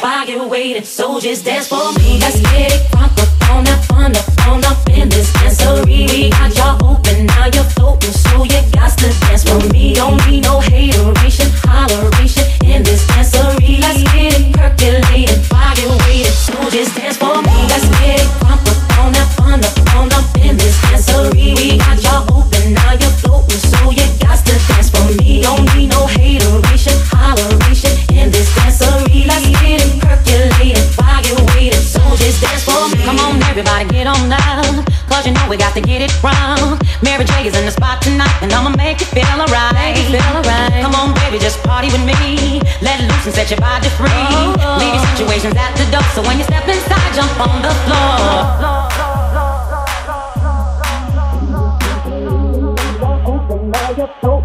while you're waiting, so just dance for me. Let's get it crunk up on that fun up on up in this dancery. We got y'all open, now you're floating, so you got to dance for me. Don't need no hateration, holleration in this dancery. Let's get it you're waiting, so just dance for me. Let's get it crunk up on that fun up on up in this dancery. We got y'all open, now you're floating, me. Come on, everybody, get on now. Cause you know we got to get it wrong. Mary J is in the spot tonight, and I'ma make you feel alright. Feel alright. Come on, baby, just party with me. Let loose and set your body free. Oh, oh. Leave your situations at the door, so when you step inside, jump on the floor. So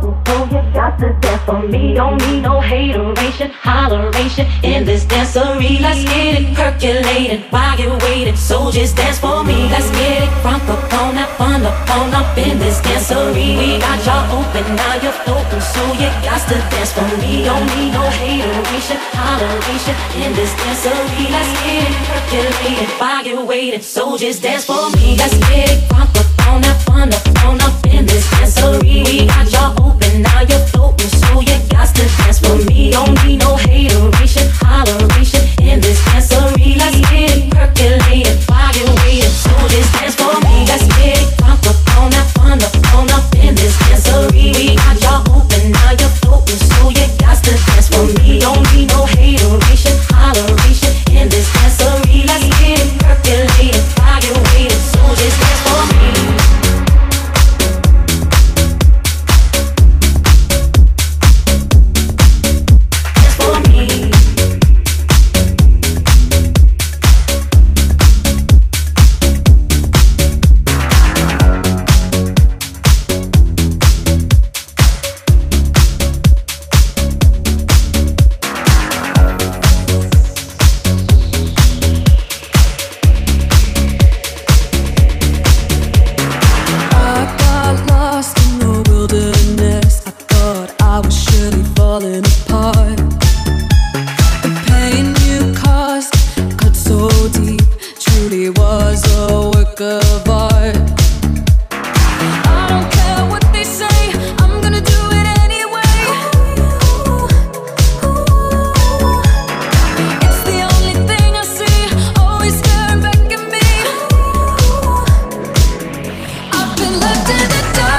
you got to dance for me. Don't need no hateration, holleration in this dancery. Let's get it percolating while you're waiting. So just dance for me. Let's get it crunk up on that fun up on up in this dancery. We got y'all open, now you're floating. So you got to dance for me. Don't need no hateration, holleration in this dancery. Let's get it percolating while you're waiting. So just dance for me. Let's get it crunk up on that fun up on up in this dancery. We got y'all open, now you're floating, so you got to dance for me. Don't need no hateration, holleration in this dancery. Let's get it percolating while you're so just dance for me. Let's get it crunk up on that fun up on up in this dancery. We got y'all open, I've in the dark,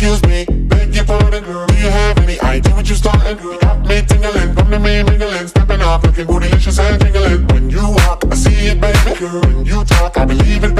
Excuse me, beg your pardon, girl. Do you have any idea what you're starting? You got me tingling, come to me mingling, stepping off, looking bootylicious and tingling. When you walk, I see it, baby. Girl, when you talk, I believe it, baby.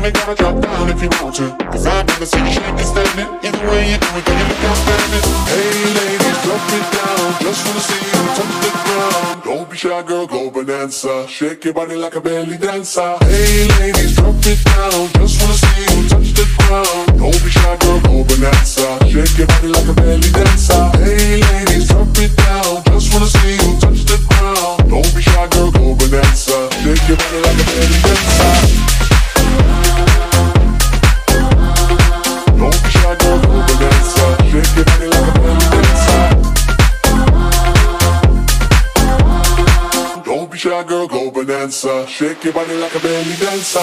Even gotta drop down if you want to. Cause I've never seen you shake and standing. Either way you do it, girl, you look outstanding. Hey, ladies, drop it down. Just wanna see you touch the ground. Don't be shy, girl, go bonanza. Shake your body like a belly dancer. Hey, ladies, drop it down. Just wanna see you touch the ground. Don't be shy, girl, go bonanza. Shake your body like a belly dancer. Hey, ladies, drop it down. Just wanna see you touch the ground. Don't be shy, girl, go bonanza. Shake your body like a belly dancer. Be shy, girl, go bonanza. Shake your body like a belly dancer.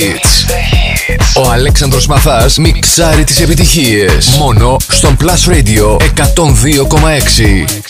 Hits. Ο Αλέξανδρος Μαθάς μιξάρει τις επιτυχίες. Μόνο στον Plus Radio 102,6.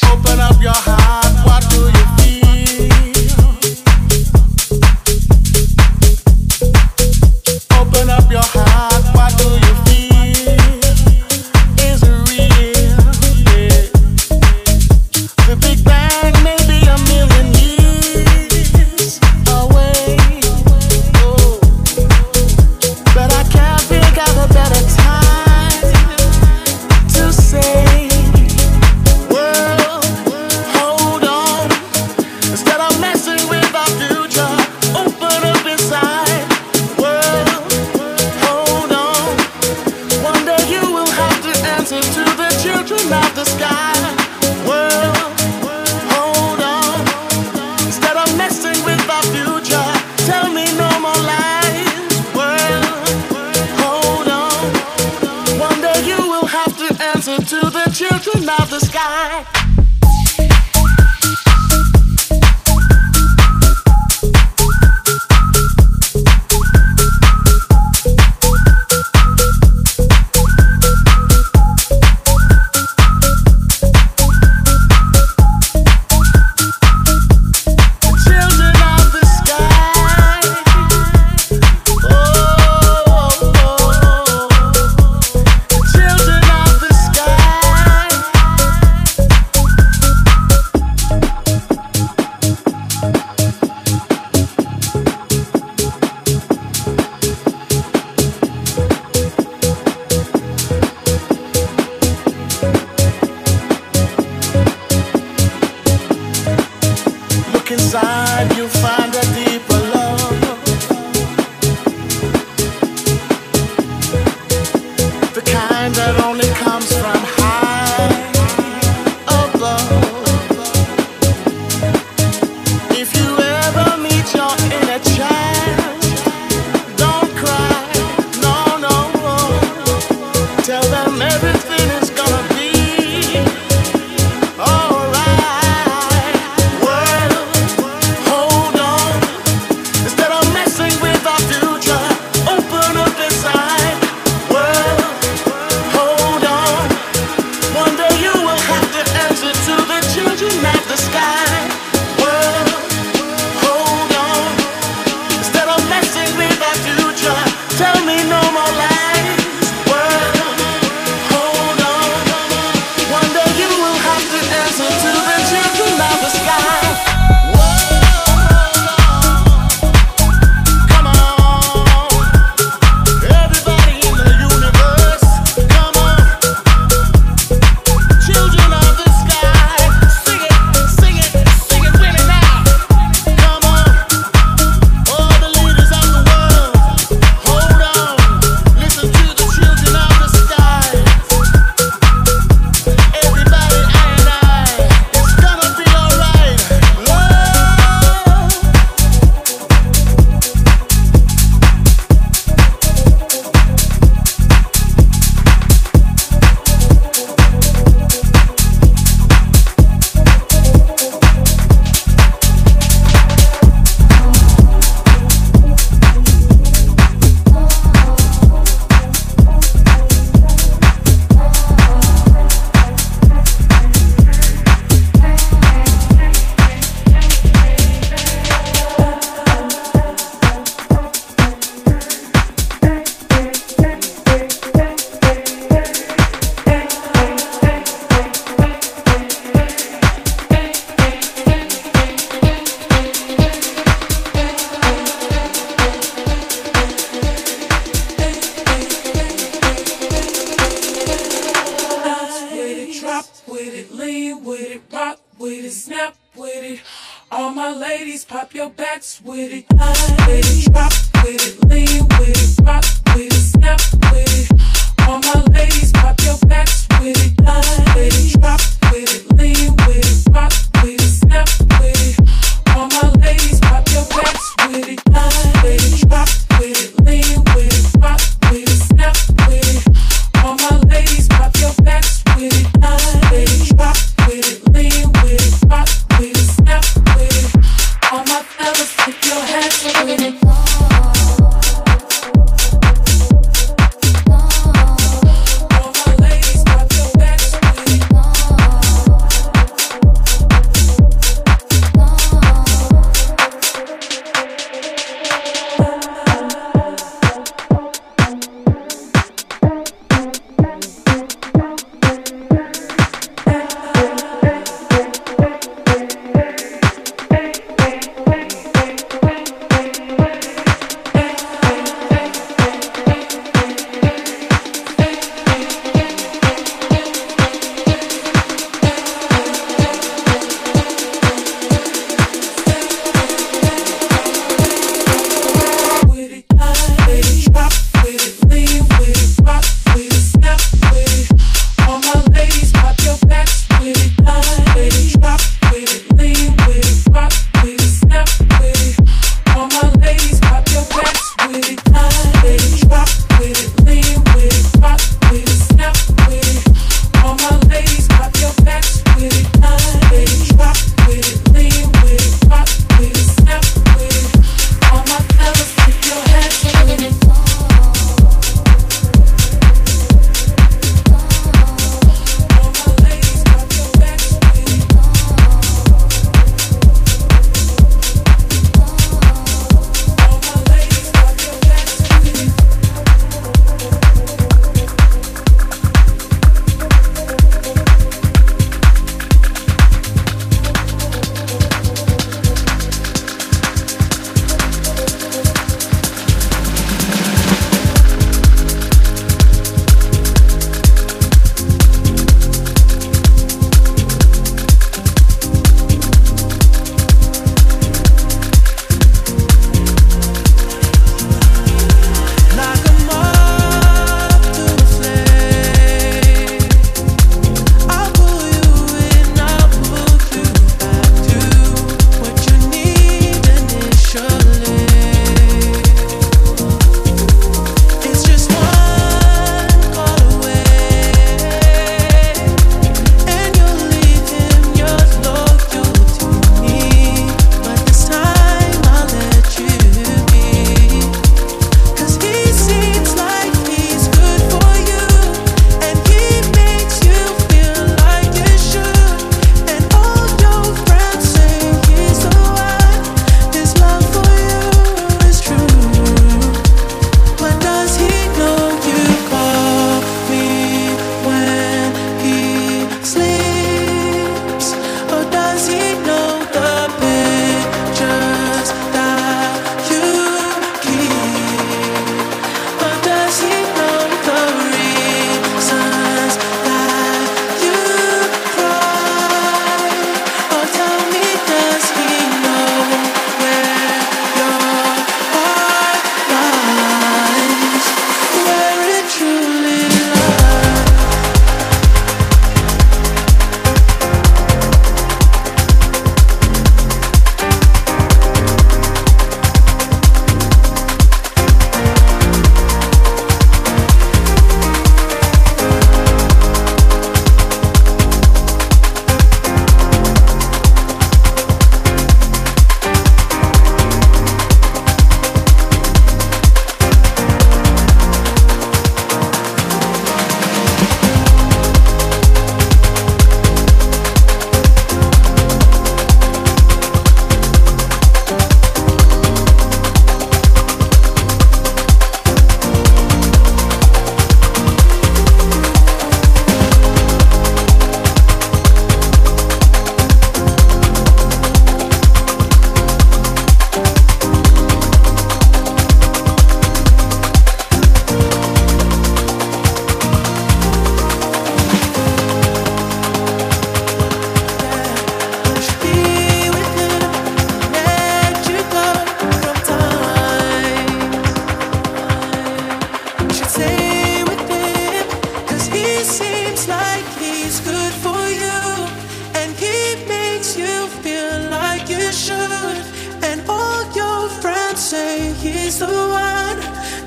the one.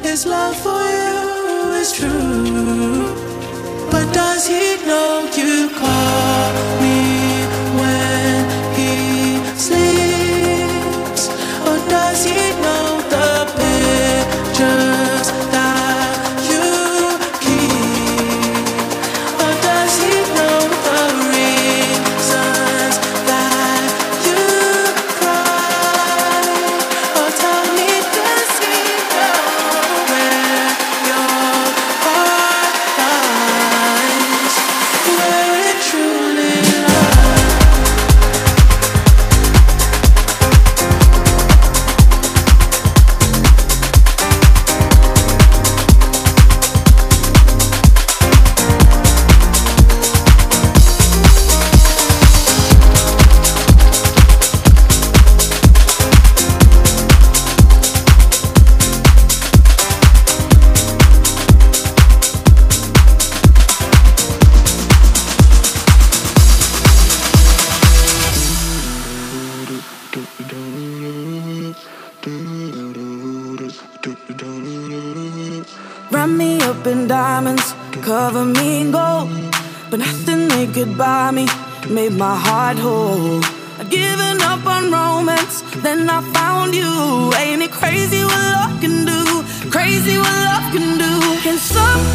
His love for you is true. But does he know you call me? right hole. I'd given up on romance, then I found you. Ain't it crazy what love can do? Crazy what love can do. Can some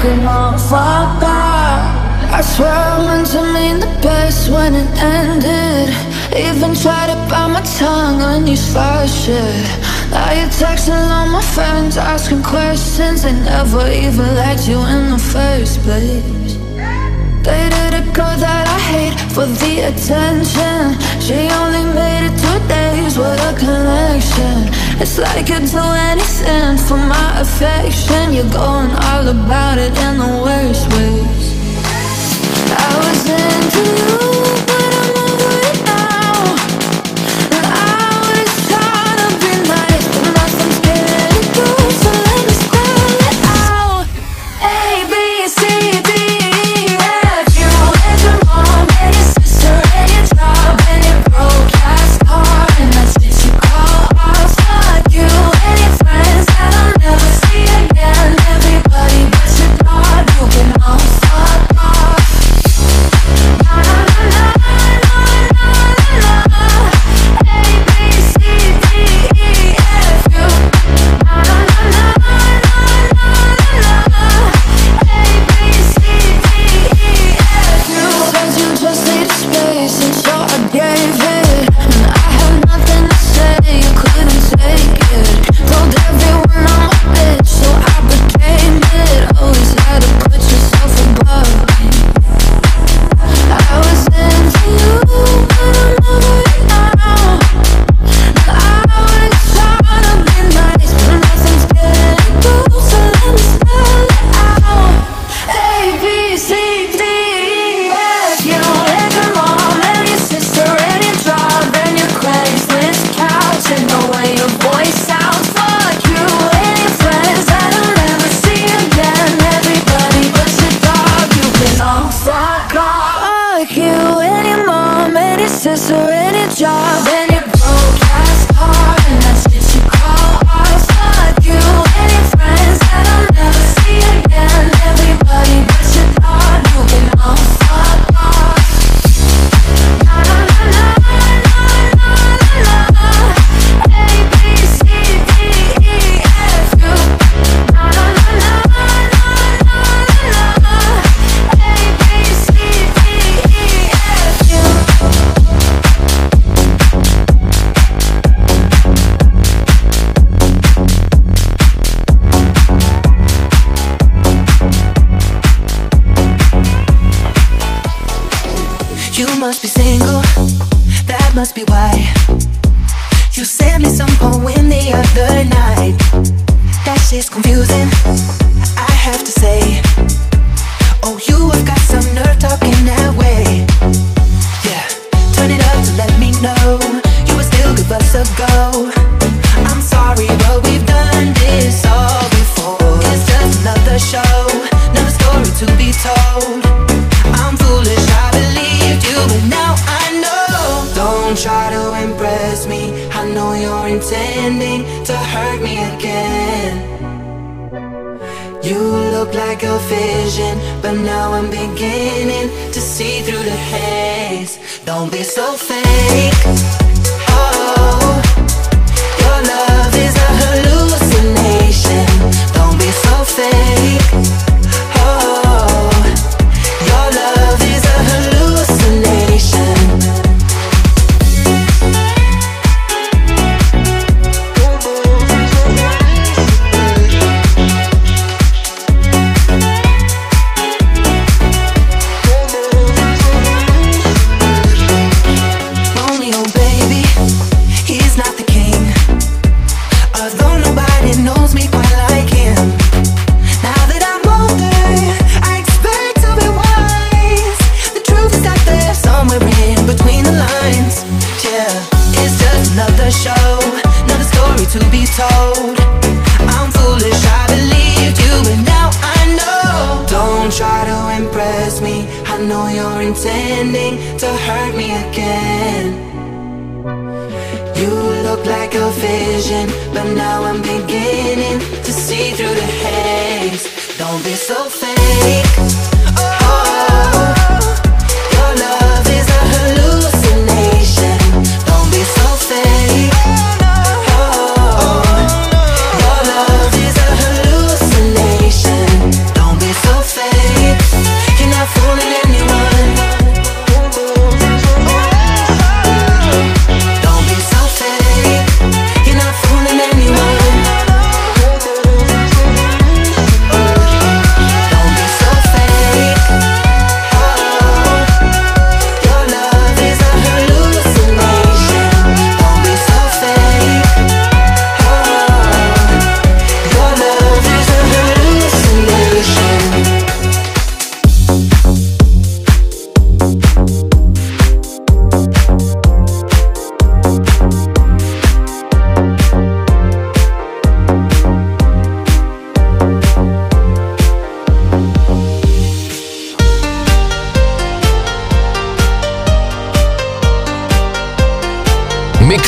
broken I swear I meant to mean the best when it ended. Even tried to bite my tongue on you sly shit Now you're texting all my friends, asking questions. They never even liked you in the first place. Dated a girl that I hate for the attention. She only made it two days, with a connection. It's like you'd do anything for my affection. You're going all about it in the worst ways. I was into you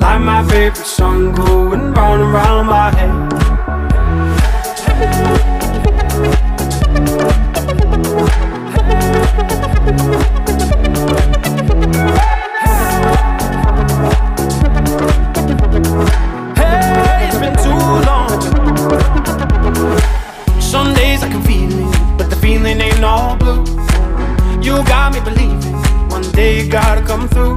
Like my favorite song going round and round my head. Hey, it's been too long Some days I can feel it, but the feeling ain't all blue. You got me believing, one day you gotta come through.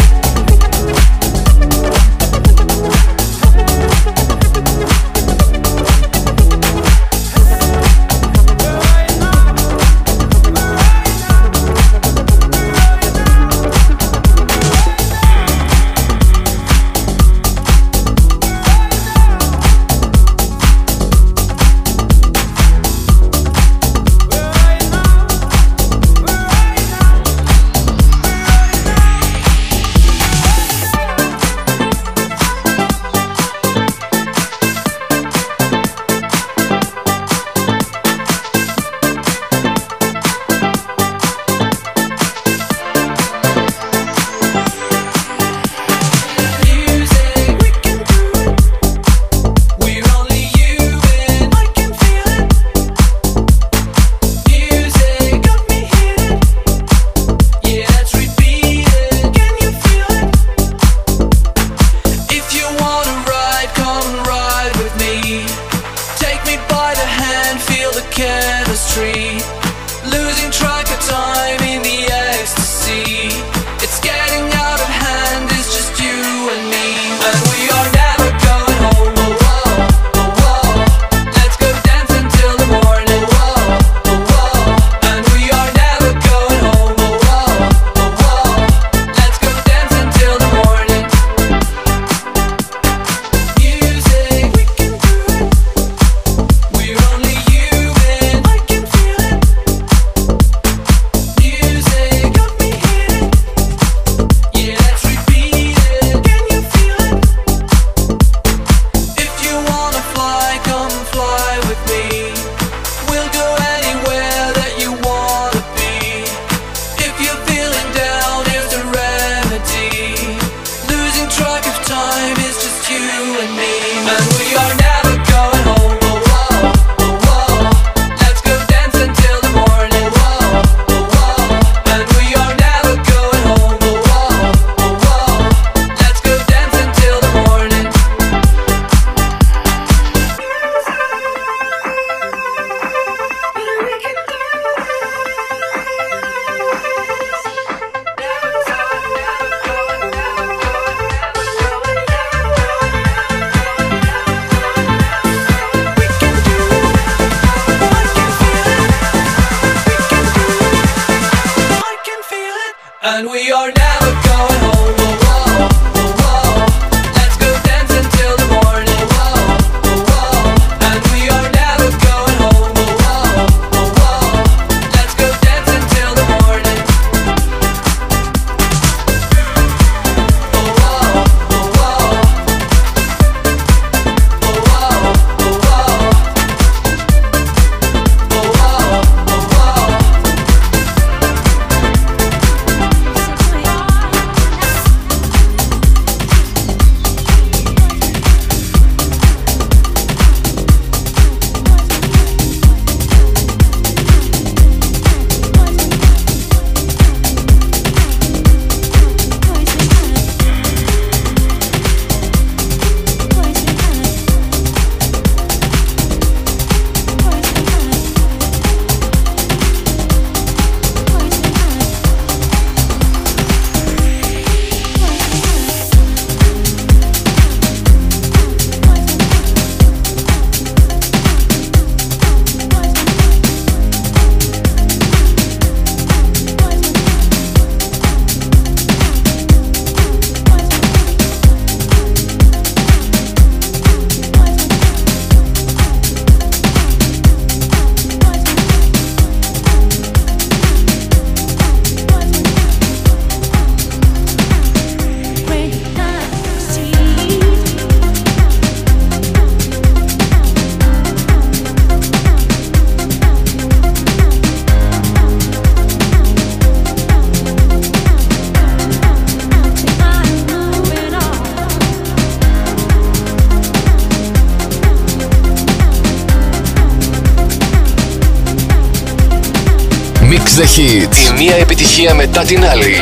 Επιτυχία μετά την άλλη.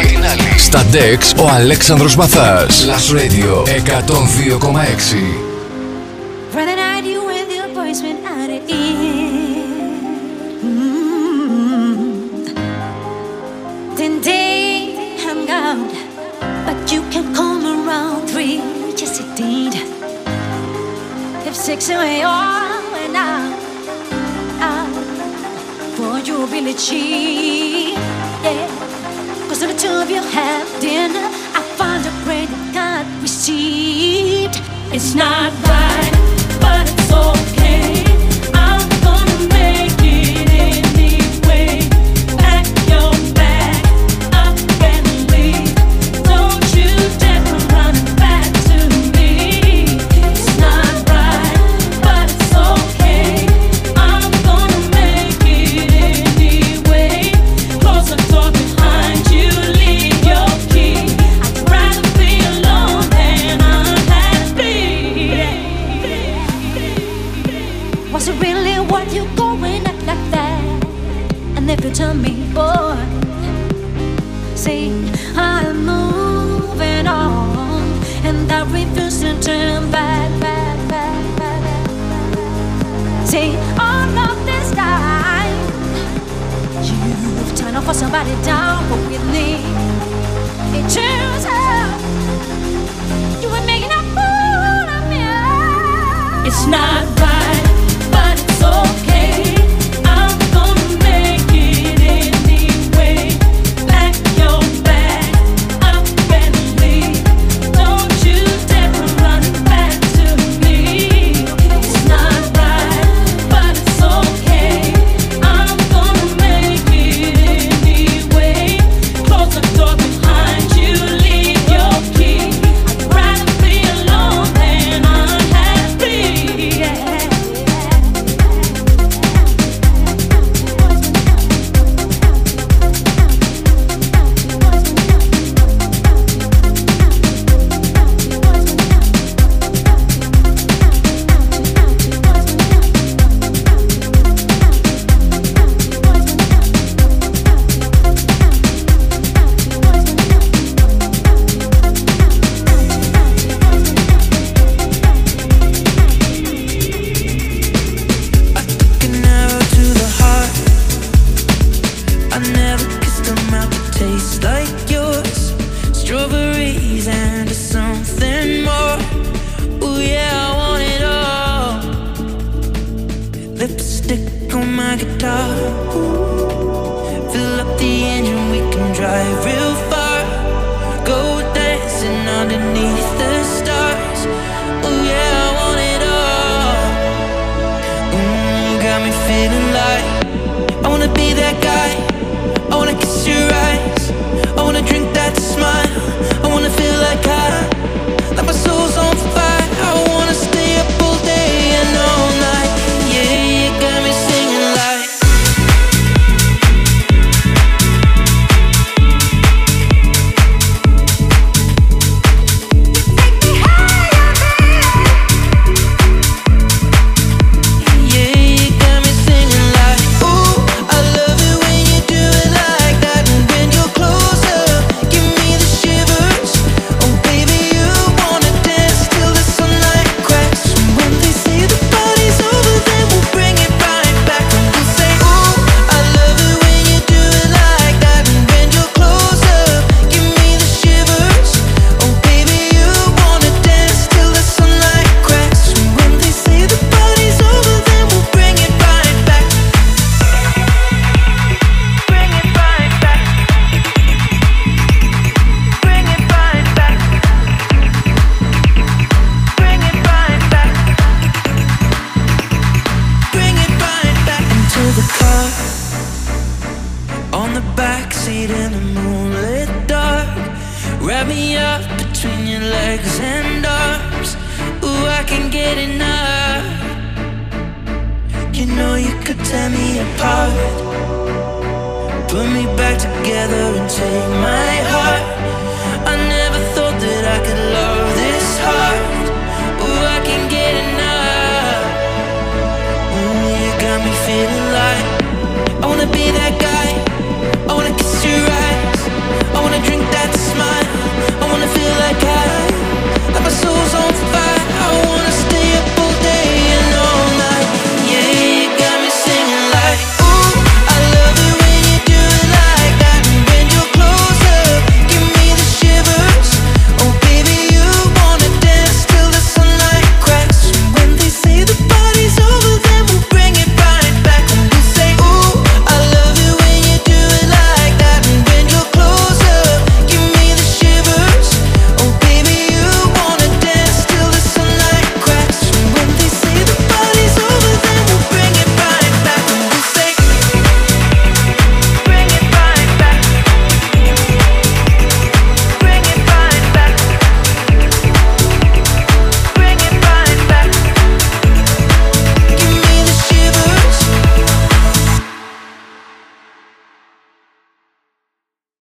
Στα Dex ο Αλέξανδρος Μαθάς. Last Radio 102,6. six and we all went out, out for you really cheap, yeah. Cause the two of you have dinner, I find a great God received. It's not right, but it's okay.